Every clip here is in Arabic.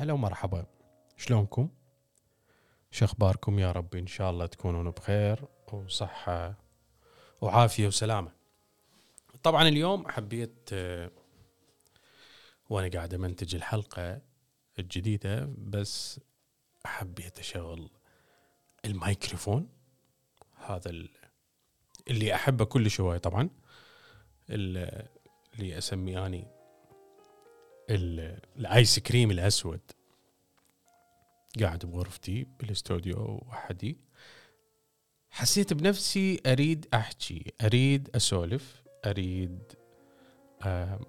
هلا ومرحبا شلونكم؟ شو أخباركم يا رب إن شاء الله تكونون بخير وصحة وعافية وسلامة. طبعا اليوم حبيت وأنا قاعد أمنتج الحلقة الجديدة بس حبيت أشغل الميكروفون هذا ال- اللي أحبه كل هواي طبعا ال- اللي أسميه اني ال- الآيس كريم الأسود. قاعد بغرفتي بالاستوديو وحدي. حسيت بنفسي أريد أحكي أريد أسولف أريد آه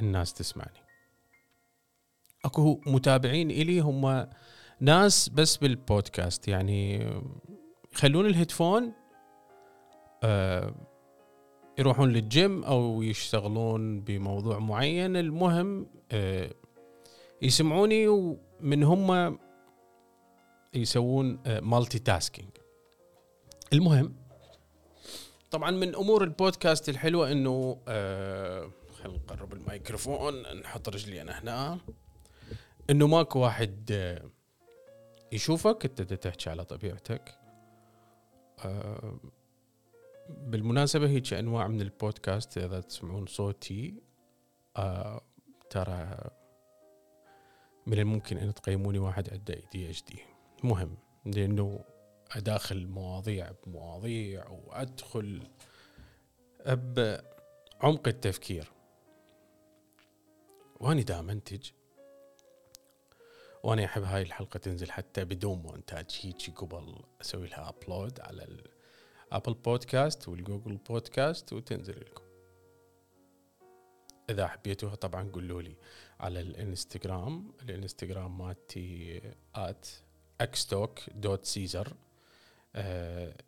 الناس تسمعني. أكو متابعين إلي هم ناس بس بالبودكاست يعني يخلون الهيدفون آه يروحون للجيم أو يشتغلون بموضوع معين. المهم آه يسمعوني ومن هم يسوون multitasking المهم طبعا من أمور البودكاست الحلوة إنه آه خلينا نقرب الميكروفون نحط رجلي أنا هنا إنه ماكو واحد آه يشوفك أنت تحكي على طبيعتك. آه بالمناسبة هيك أنواع من البودكاست إذا تسمعون صوتي آه ترى من الممكن أن تقيموني واحد عنده اي دي اتش دي مهم لأنه أداخل مواضيع بمواضيع وأدخل بعمق التفكير. وأنا دا منتج وأنا أحب هاي الحلقة تنزل حتى بدون مونتاج. هيجي قبل أسوي لها upload على ال Apple Podcast وال Google Podcast وتنزل لكم. إذا حبيتوها طبعا قولوا لي على الإنستغرام. الإنستغرام مالتي at اكستوك dot سيزر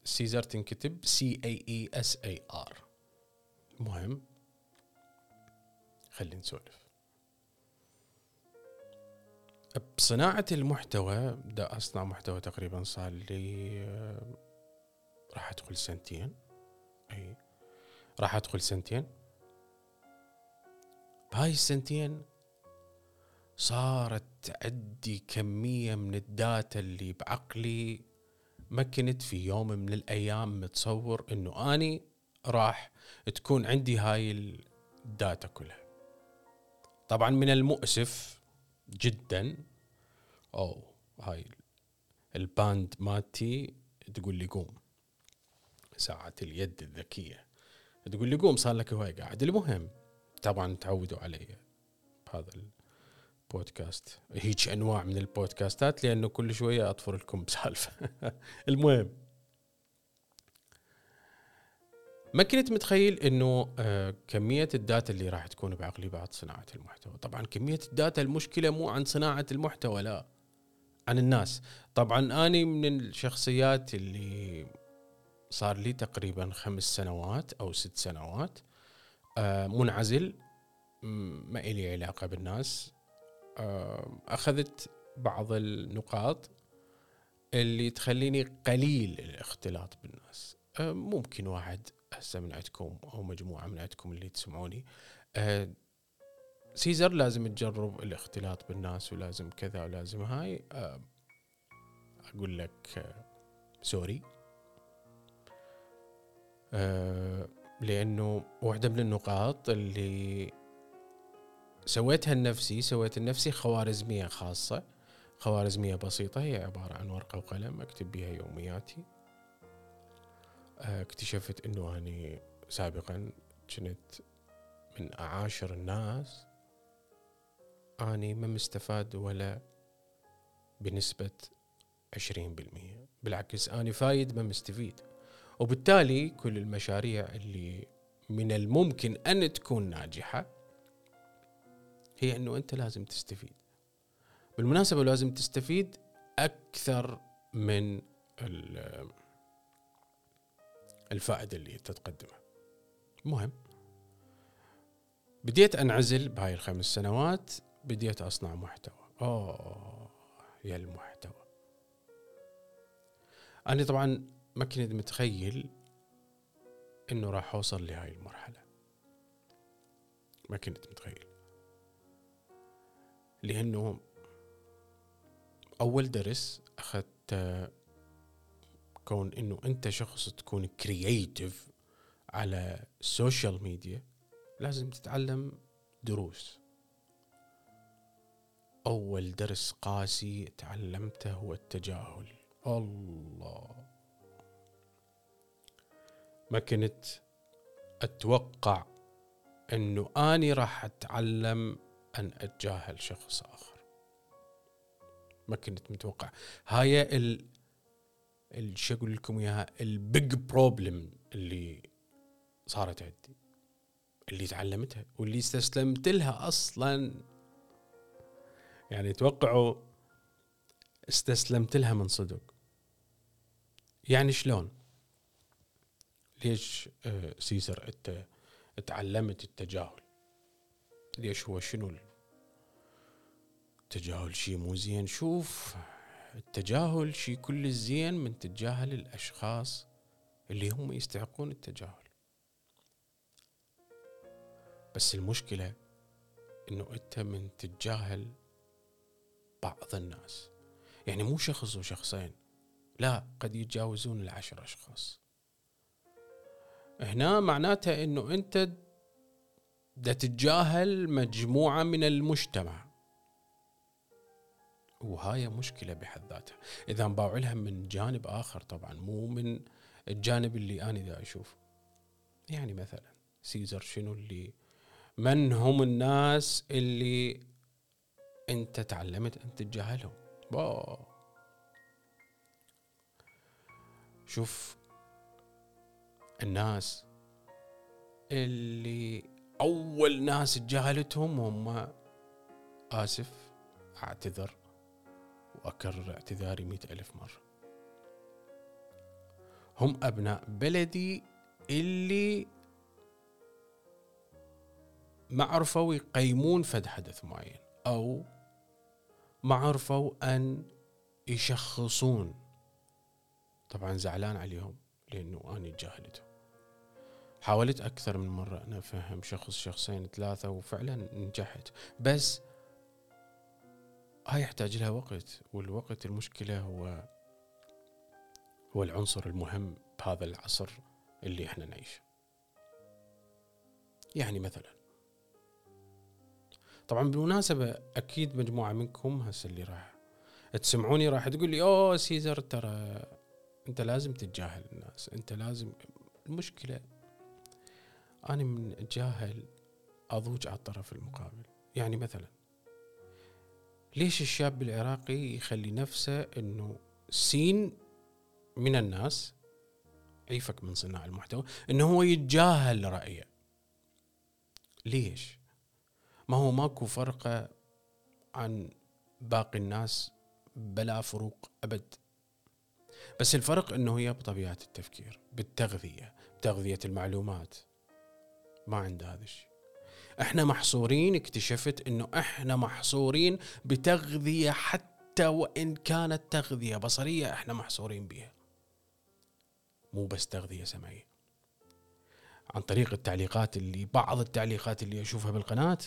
سيزر تنكتب C A E S A R مهم. خلينا نسولف. بصناعة المحتوى دا أصنع محتوى تقريبا صار لي آه، راح أدخل سنتين. أي. راح أدخل سنتين. بهاي السنتين صارت عندي كمية من الداتا اللي بعقلي. ما كنت في يوم من الأيام متصور أنه أني راح تكون عندي هاي ال data كلها. طبعا من المؤسف جدا. أو هاي ال band مالتي تقول لي قوم. ساعة اليد الذكية. تقول لي قوم صار لك هواي قاعد. المهم طبعا تعودوا علي بهذا البودكاست. هيك أنواع من البودكاستات لأنه كل شوية أطفر لكم بسالفة. المهم ما كنت متخيل إنه آه، كمية ال data اللي راح تكون بعقلي بعد صناعة المحتوى. طبعا كمية ال data المشكلة مو عن صناعة المحتوى لا عن الناس. طبعا أني من الشخصيات اللي صار لي تقريبا خمس سنوات أو ست سنوات آه، منعزل ما إلي علاقة بالناس. آه، أخذت بعض النقاط اللي تخليني قليل الاختلاط بالناس. آه، ممكن واحد هسه من عندكم أو مجموعة من عندكم اللي تسمعوني سيزر لازم تجرب الاختلاط بالناس ولازم كذا ولازم هاي. أقول لك sorry. آه، لأنه واحدة من النقاط اللي سويتها لنفسي سويت لنفسي خوارزمية خاصة. خوارزمية بسيطة هي عبارة عن ورقة وقلم أكتب بها يومياتي. آه، اكتشفت إنه أني سابقا كنت من أعاشر الناس. أني ما مستفاد ولا بنسبة 20% بالعكس أني فايد ما مستفيد. وبالتالي كل المشاريع اللي من الممكن أن تكون ناجحة هي أنه أنت لازم تستفيد. بالمناسبة لازم تستفيد أكثر من ال- الفائدة اللي انت تقدمها المهم بديت أنعزل بهاي الخمس سنوات بديت أصنع محتوى. أوه يا المحتوى. أنا طبعا ما كنت متخيل إنه راح أوصل لهاي المرحلة. ما كنت متخيل. لأنه أول درس أخذت كون إنه أنت شخص تكون creative على ال social media لازم تتعلم دروس. أول درس قاسي تعلمته هو التجاهل. الله. ما كنت أتوقع إنه آني راح أتعلم أن أتجاهل شخص آخر. ما كنت متوقع. هاي ال شو أقول لكم إياها ال big problem اللي صارت عندي اللي تعلمتها واللي استسلمت لها أصلا. يعني توقعوا استسلمت لها من صدق. يعني شلون؟ ليش آه، سيسر انت تعلمت التجاهل؟ ليش هو شنو التجاهل شيء مو زين؟ شوف التجاهل شيء كل زين من تتجاهل الأشخاص اللي هم يستحقون التجاهل. بس المشكلة إنه أنت من تتجاهل بعض الناس. يعني مو شخص وشخصين لا قد يتجاوزون العشر أشخاص. هنا معناتها إنه أنت دا تتجاهل مجموعة من المجتمع. وهاي مشكلة بحد ذاتها. إذا نباوع لها من جانب آخر طبعا مو من الجانب اللي أنا دا أشوفه. يعني مثلا سيزر شنو اللي من هم الناس اللي أنت تعلمت أن تتجاهلهم؟ شوف الناس اللي أول ناس تجاهلتهم هم آسف أعتذر وأكرر اعتذاري مئة ألف مرة. هم أبناء بلدي اللي ما عرفوا يقيمون فد حدث معين أو ما عرفوا أن يشخصون. طبعا زعلان عليهم لأنه أنا جاهلتهم حاولت أكثر من مرة أنا أفهم شخص شخصين ثلاثة وفعلا نجحت. بس هاي يحتاج لها وقت والوقت المشكلة هو هو العنصر المهم بهذا العصر اللي إحنا نعيشه يعني مثلا طبعا بالمناسبة أكيد مجموعة منكم هسه اللي راح تسمعوني راح تقول لي أوه سيزر ترى أنت لازم تتجاهل الناس أنت لازم المشكلة أنا من جاهل أضوج على الطرف المقابل. يعني مثلا ليش الشاب العراقي يخلي نفسه أنه سين من الناس؟ عيفك من صناع المحتوى. أنه هو يتجاهل رأيه. ليش؟ ما هو ماكو فرق عن باقي الناس بلا فروق أبد. بس الفرق أنه هي بطبيعة التفكير بالتغذية بتغذية المعلومات. ما عنده هذا الشيء. إحنا محصورين اكتشفت إنه إحنا محصورين بتغذية حتى وإن كانت تغذية بصرية إحنا محصورين بها مو بس تغذية سمعية. عن طريق التعليقات اللي بعض التعليقات اللي أشوفها بالقناة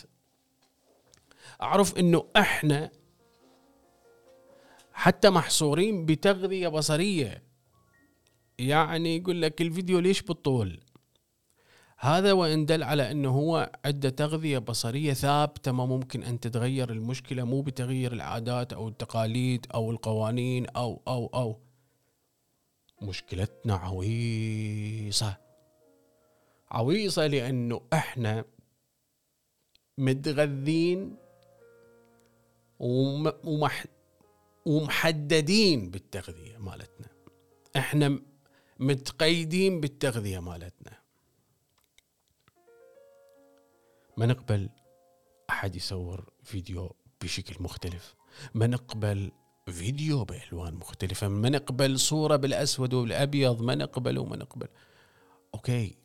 أعرف إنه إحنا حتى محصورين بتغذية بصرية. يعني يقول لك الفيديو ليش بالطول؟ هذا وإن دل على إنه هو عنده تغذية بصرية ثابتة ما ممكن أن تتغير المشكلة مو بتغيير العادات أو التقاليد أو القوانين أو أو أو. مشكلتنا عويصة. عويصة لأنه إحنا متغذين ومح ومحددين بالتغذية مالتنا. إحنا متقيدين بالتغذية مالتنا. ما نقبل أحد يصور فيديو بشكل مختلف؟ ما نقبل فيديو بألوان مختلفة؟ ما نقبل صورة بالأسود والابيض ما نقبل وما نقبل أوكي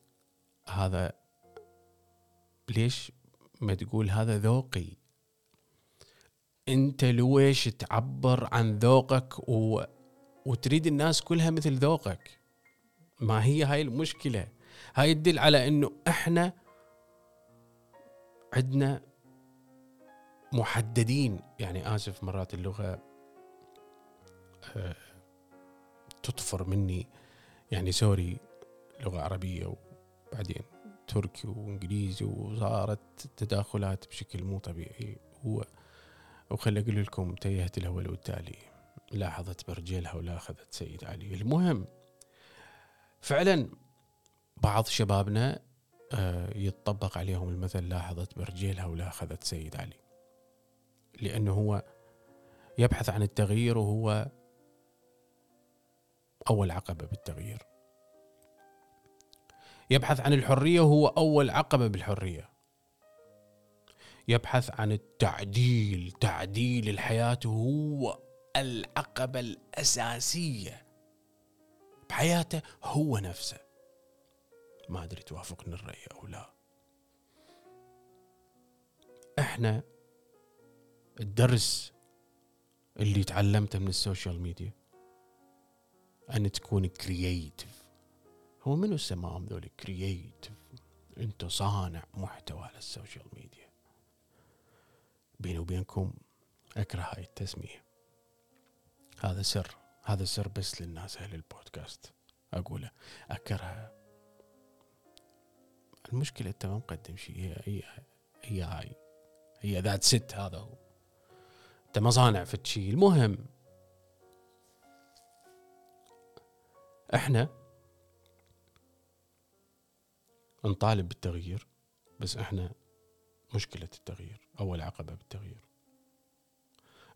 هذا ليش ما تقول هذا ذوقي؟ أنت لويش تعبر عن ذوقك و... وتريد الناس كلها مثل ذوقك؟ ما هي هاي المشكلة؟ هاي تدل على إنه إحنا عندنا محددين يعني آسف مرات اللغة آه، تطفر مني يعني سوري لغة عربية وبعدين تركي وإنجليزي وصارت تداخلات بشكل مو طبيعي. و وخلي أقول لكم تيهت الأول والتالي لاحظت برجلها ولا اخذت سيد علي. المهم فعلا بعض شبابنا يتطبق عليهم المثل لاحظت برجلها ولا اخذت سيد علي. لأنه هو يبحث عن التغيير وهو أول عقبة بالتغيير. يبحث عن الحرية وهو أول عقبة بالحرية. يبحث عن التعديل تعديل الحياة هو العقبة الأساسية. بحياته هو نفسه. ما أدري توافقني الرأي أو لا. إحنا الدرس اللي تعلمته من السوشيال ميديا أن تكون creative هو منو سماهم ذول creative أنت صانع محتوى على ال social media. بيني وبينكم أكره هاي التسمية. هذا سر. هذا سر بس للناس أهل البودكاست. أقوله أكرهها. المشكلة أنت ما مقدم شيء هي هي هي هاي. هي that's it هذا هو. أنت مصانع في شيء. المهم إحنا نطالب بالتغيير بس إحنا مشكلة التغيير أول عقبة بالتغيير.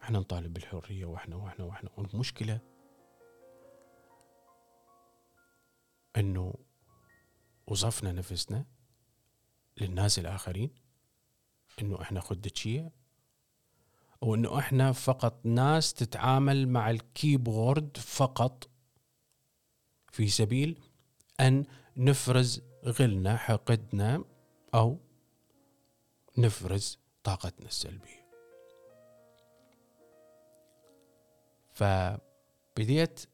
إحنا نطالب بالحرية وإحنا وإحنا وإحنا. والمشكلة إنه وصفنا نفسنا للناس الآخرين إنه إحنا خدتشية وإنه إحنا فقط ناس تتعامل مع الكيبورد فقط في سبيل أن نفرز غلنا حقدنا أو نفرز طاقتنا السلبية. فبديت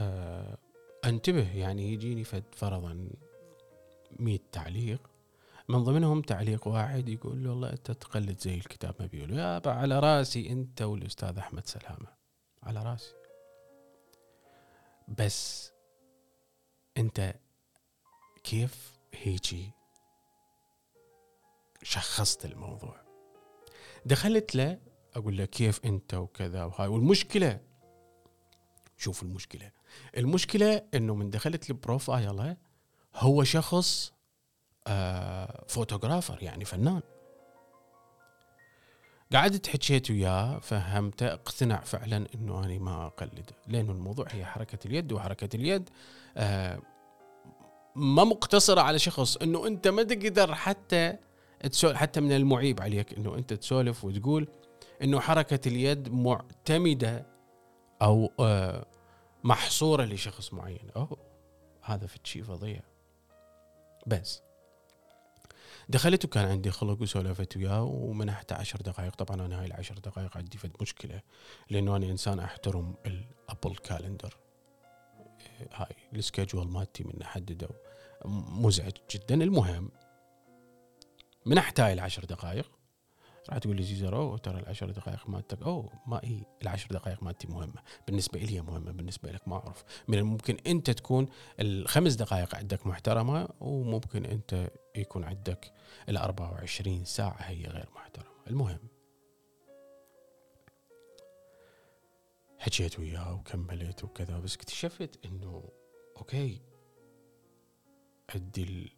آه، أنتبه يعني يجيني فرضا 100 تعليق. من ضمنهم تعليق واحد يقول له والله أنت تقلد زي الكتاب ما بيقول يا على رأسي أنت والأستاذ أحمد سلامة. على رأسي. بس أنت كيف هيجي شخصت الموضوع؟ دخلت له أقول له كيف أنت وكذا وهاي. والمشكلة شوف المشكلة. المشكلة إنه من دخلت ال profile هو شخص آه photographer يعني فنان. قعدت حكيت وياه فهمته اقتنع فعلا إنه أنا ما اقلده لأنه الموضوع هي حركة اليد وحركة اليد آه ما مقتصرة على شخص إنه أنت ما تقدر حتى تسولف حتى من المعيب عليك إنه أنت تسولف وتقول إنه حركة اليد معتمدة أو آه محصورة لشخص معين. أوه هذا في شيء فظيع. بس. دخلت وكان عندي خلق وسولفت وياه ومنحته عشر دقائق طبعا أنا هاي العشر دقائق عندي فد مشكلة لأنه أنا إنسان أحترم ال Apple Calendar هاي ال schedule مالتي من احدده مزعج جدا. المهم منحت هاي العشر دقائق راح تقول لي زيزر أوه ترى العشر دقائق مالتك أوه ما هي العشر دقائق مالتي مهمة بالنسبة لي مهمة بالنسبة لك ما أعرف. من الممكن أنت تكون الخمس دقائق عندك محترمة وممكن أنت يكون عندك ال 24 ساعة هي غير محترمة. المهم. حكيت وياه وكملت وكذا بس اكتشفت إنه أوكي. عندي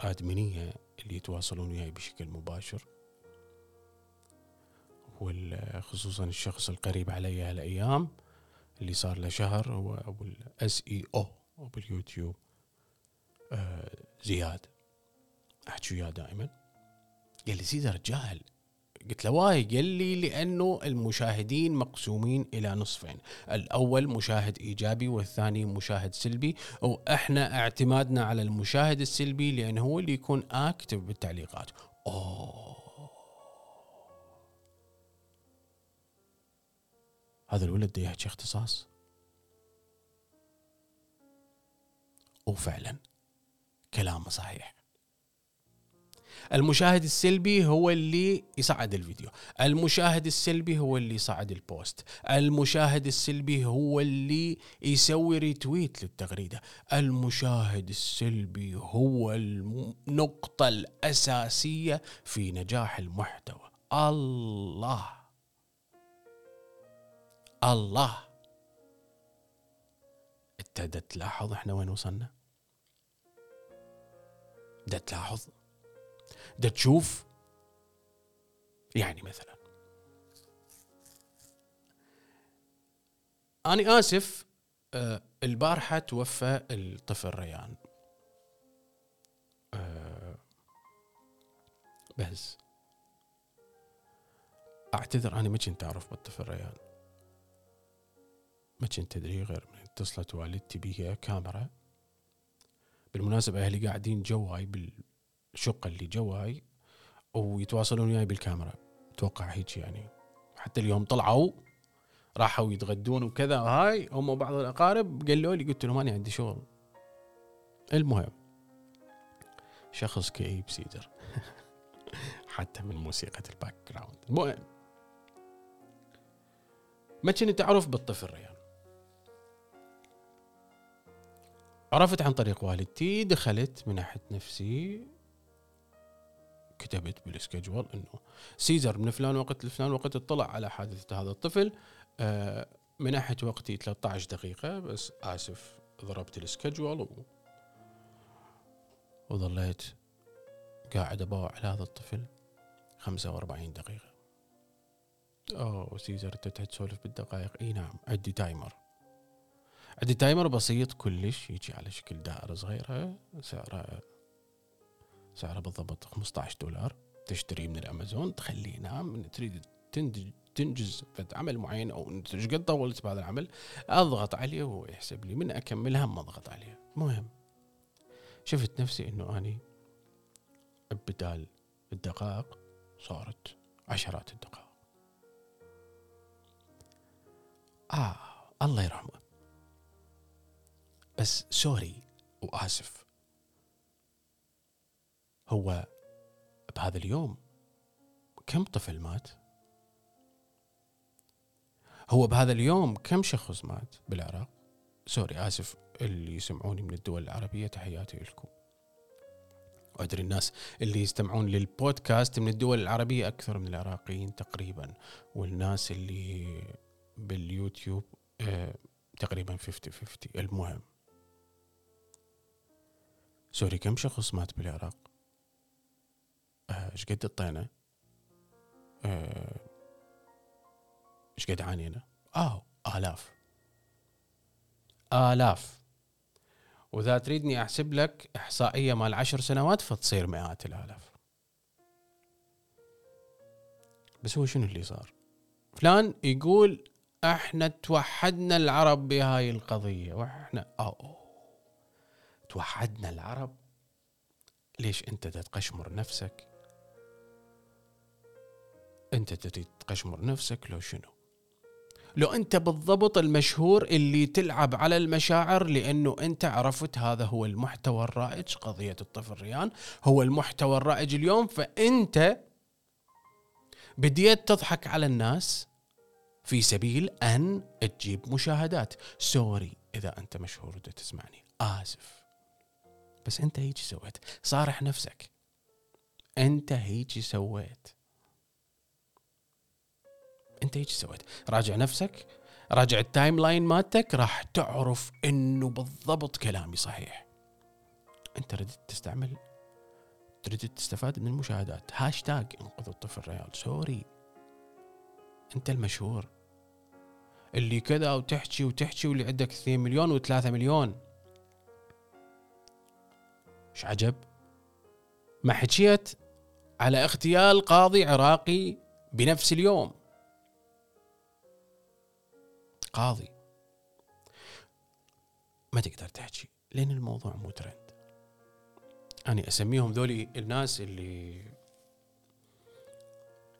ال admin يه اللي يتواصلون وياي بشكل مباشر. وخصوصا الشخص القريب علي هالايام اللي صار له شهر هو أبو ال SEO أبو اليوتيوب آه زياد. احكي وياه دائما؟ قال لي سيزر رجال. قلت له why؟ قال لي لأنه المشاهدين مقسومين إلى نصفين. الأول مشاهد إيجابي والثاني مشاهد سلبي وإحنا اعتمادنا على المشاهد السلبي لأنه هو اللي يكون اكتف بالتعليقات. أوه. هذا الولد ده يحكي اختصاص؟ وفعلا كلامه صحيح. المشاهد السلبي هو اللي يصعد الفيديو. المشاهد السلبي هو اللي يصعد البوست. المشاهد السلبي هو اللي يسوي ريتويت للتغريدة. المشاهد السلبي هو النقطة الأساسية في نجاح المحتوى. الله! الله. انت تلاحظ إحنا وين وصلنا؟ ده تلاحظ. ده تشوف. يعني مثلا. أنا آسف آه البارحة توفى الطفل ريان. آه بس. أعتذر أنا ما كنت أعرف بالطفل ريان. ما كنت أدري غير من اتصلت والدتي بيها كاميرا. بالمناسبة أهلي قاعدين جواي بالشقة اللي جواي ويتواصلون وياي بالكاميرا. أتوقع هيك يعني. حتى اليوم طلعوا راحوا يتغدون وكذا هاي هم بعض الأقارب قالوا لي قلت لهم أنا عندي شغل. المهم شخص كئيب سيزر. حتى من موسيقى ال background. المهم ما كنت أعرف بالطفل ريان عرفت عن طريق والدتي دخلت من ناحية نفسي كتبت بال schedule إنه سيزر من فلان وقت لفلان وقت اطلع على حادثة هذا الطفل. آه، من ناحية وقتي 13 دقيقة بس آسف ضربت ال schedule و... وظليت قاعد ابوع على هذا الطفل 45 دقيقة. أوه سيزر انت تسولف بالدقائق. إي نعم عندي timer. عندي timer بسيط كلش يجي على شكل دائرة صغيرة سعره سعره بالضبط 15 دولار تشتريه من الأمازون تخليه ينام تريد تنتج تنجز عمل معين أو إيش قد طولت بهذا العمل أضغط عليه وهو يحسب لي من اكملها ما أضغط عليه. المهم شفت نفسي إنه أني بدال الدقائق صارت عشرات الدقائق. آه الله يرحمه. بس sorry وآسف هو بهذا اليوم كم طفل مات؟ هو بهذا اليوم كم شخص مات بالعراق؟ sorry آسف اللي يسمعوني من الدول العربية تحياتي لكم وأدري الناس اللي يستمعون للبودكاست من الدول العربية أكثر من العراقيين تقريبا والناس اللي باليوتيوب آه تقريبا 50 50 المهم سوري كم شخص مات بالعراق؟ آه، إيش قد الطينة؟ آه، إيش قد عانينا؟ آه آلاف آلاف وإذا تريدني أحسب لك إحصائية مال عشر سنوات فتصير مئات الآلاف بس هو شنو اللي صار؟ فلان يقول إحنا توحدنا العرب بهاي القضية وإحنا أوه. توحدنا العرب؟ ليش أنت تقشمر نفسك؟ أنت تريد تقشمر نفسك لو شنو؟ لو أنت بالضبط المشهور اللي تلعب على المشاعر لأنه أنت عرفت هذا هو المحتوى الرائج قضية الطفل ريان هو المحتوى الرائج اليوم فأنت بديت تضحك على الناس في سبيل أن تجيب مشاهدات. sorry إذا أنت مشهور تسمعني آسف. بس انت هيجي سويت صارح نفسك. انت هيجي سويت انت هيجي سويت راجع نفسك راجع ال timeline مالتك راح تعرف انه بالضبط كلامي صحيح. انت ردت تستعمل تريد تستفاد من المشاهدات. هاشتاج انقذ الطفل ريان sorry. انت المشهور. اللي كذا وتحكي وتحكي واللي عندك 2 مليون و3 مليون. إيش عجب. ما حكيت على اغتيال قاضي عراقي بنفس اليوم. قاضي. ما تقدر تحكي لأن الموضوع مو ترند أنا أسميهم ذولي الناس اللي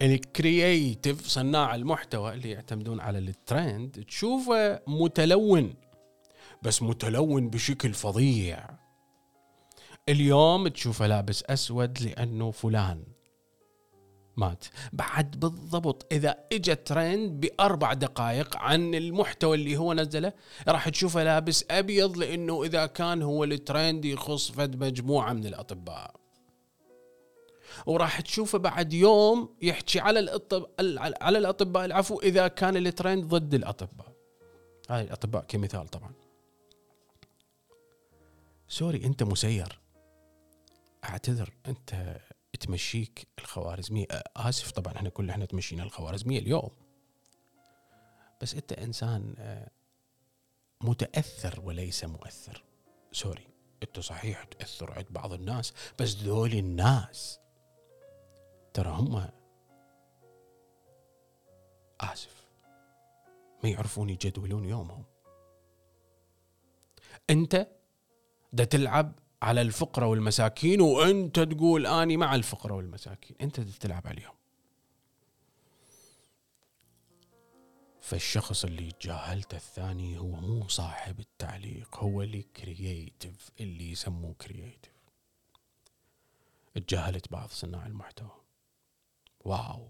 ال creative صناع المحتوى اللي يعتمدون على الترند تشوفه متلون. بس متلون بشكل فظيع. اليوم تشوفه لابس أسود لأنه فلان. مات. بعد بالضبط إذا اجى ترند بأربع دقائق عن المحتوى اللي هو نزله راح تشوفه لابس أبيض لأنه إذا كان هو الترند يخص فد مجموعة من الأطباء. وراح تشوفه بعد يوم يحكي على الأطب... على الأطباء العفو إذا كان الترند ضد الأطباء. هاي الأطباء كمثال طبعا. سوري أنت مسير. أعتذر أنت تمشيك الخوارزمية. آسف طبعا إحنا كلنا إحنا تمشينا الخوارزمية اليوم. بس أنت إنسان آه، متأثر وليس مؤثر. سوري أنت صحيح تأثر عند بعض الناس بس ذول الناس ترى هم آسف. ما يعرفون يجدولون يومهم. أنت دا تلعب على الفقراء والمساكين وأنت تقول أني مع الفقراء والمساكين. أنت تلعب عليهم. فالشخص اللي جاهلته الثاني هو مو صاحب التعليق هو اللي creative اللي يسموه creative تجاهلت بعض صناع المحتوى. wow.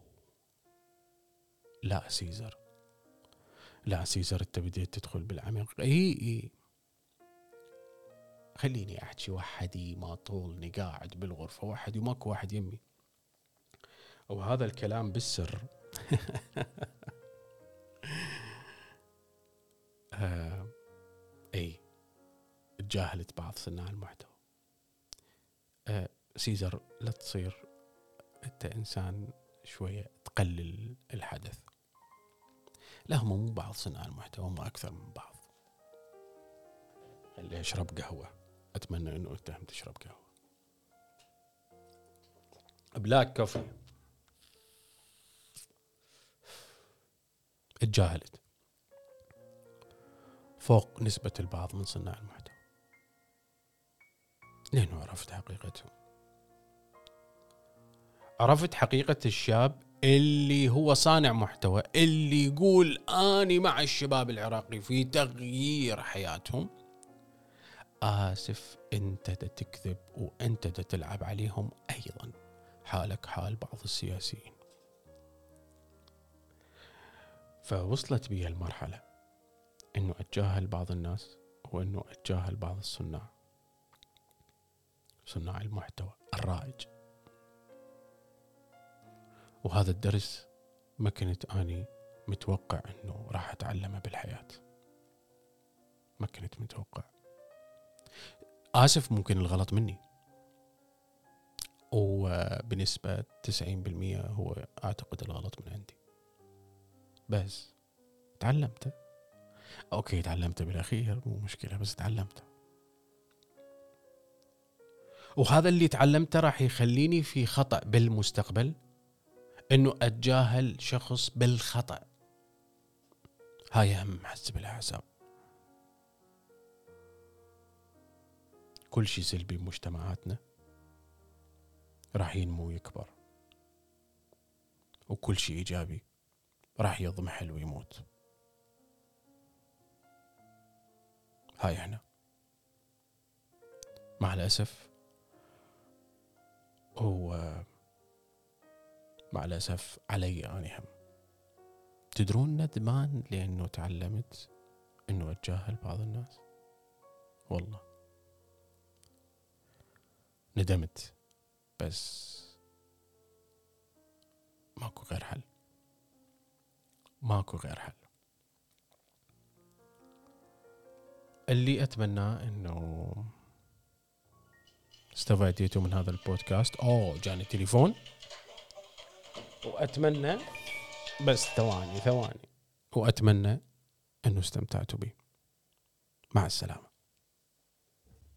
لا سيزر. لا سيزر أنت بديت تدخل بالعميق. إي إي. خليني أحكي وحدي ما طولني قاعد بالغرفة وحدي وماكو واحد يمي. وهذا الكلام بالسر. آه إي تجاهلت بعض صناع المحتوى. آه سيزر لا تصير أنت إنسان شوية تقلل الحدث. لا هم مو بعض صناع المحتوى هم أكثر من بعض. خليه يشرب قهوة. أتمنى إنه أنت هم تشرب قهوة. بلاك كوفي. اتجاهلت. فوق نسبة البعض من صناع المحتوى. لأنه عرفت حقيقتهم. عرفت حقيقة الشاب اللي هو صانع محتوى اللي يقول أني مع الشباب العراقي في تغيير حياتهم. آسف أنت تكذب وأنت تلعب عليهم أيضا. حالك حال بعض السياسيين. فوصلت بي المرحلة أنه أتجاهل بعض الناس وأنه أتجاهل بعض الصناع. صناع المحتوى الرائج. وهذا الدرس ما كنت أني متوقع أنه راح أتعلمه بالحياة. ما كنت متوقع. آسف ممكن الغلط مني. وبنسبة 90% هو أعتقد الغلط من عندي. بس تعلمت. أوكي تعلمت بالأخير مو مشكلة بس تعلمت. وهذا اللي تعلمته راح يخليني في خطأ بالمستقبل إنه أتجاهل شخص بالخطأ. هاي أهم حسب الاحزاب كل شيء سلبي بمجتمعاتنا راح ينمو ويكبر. وكل شيء إيجابي راح يضمحل ويموت. هاي إحنا. مع الأسف هو مع الأسف علي أنا هم. تدرون ندمان لأنه تعلمت أنه أتجاهل بعض الناس؟ والله. ندمت بس ماكو غير حل. ماكو غير حل. اللي اتمناه إنه استفاديتوا من هذا البودكاست. أوه جاني تليفون. وأتمنى بس ثواني ثواني. وأتمنى إنه استمتعتوا به مع السلامة.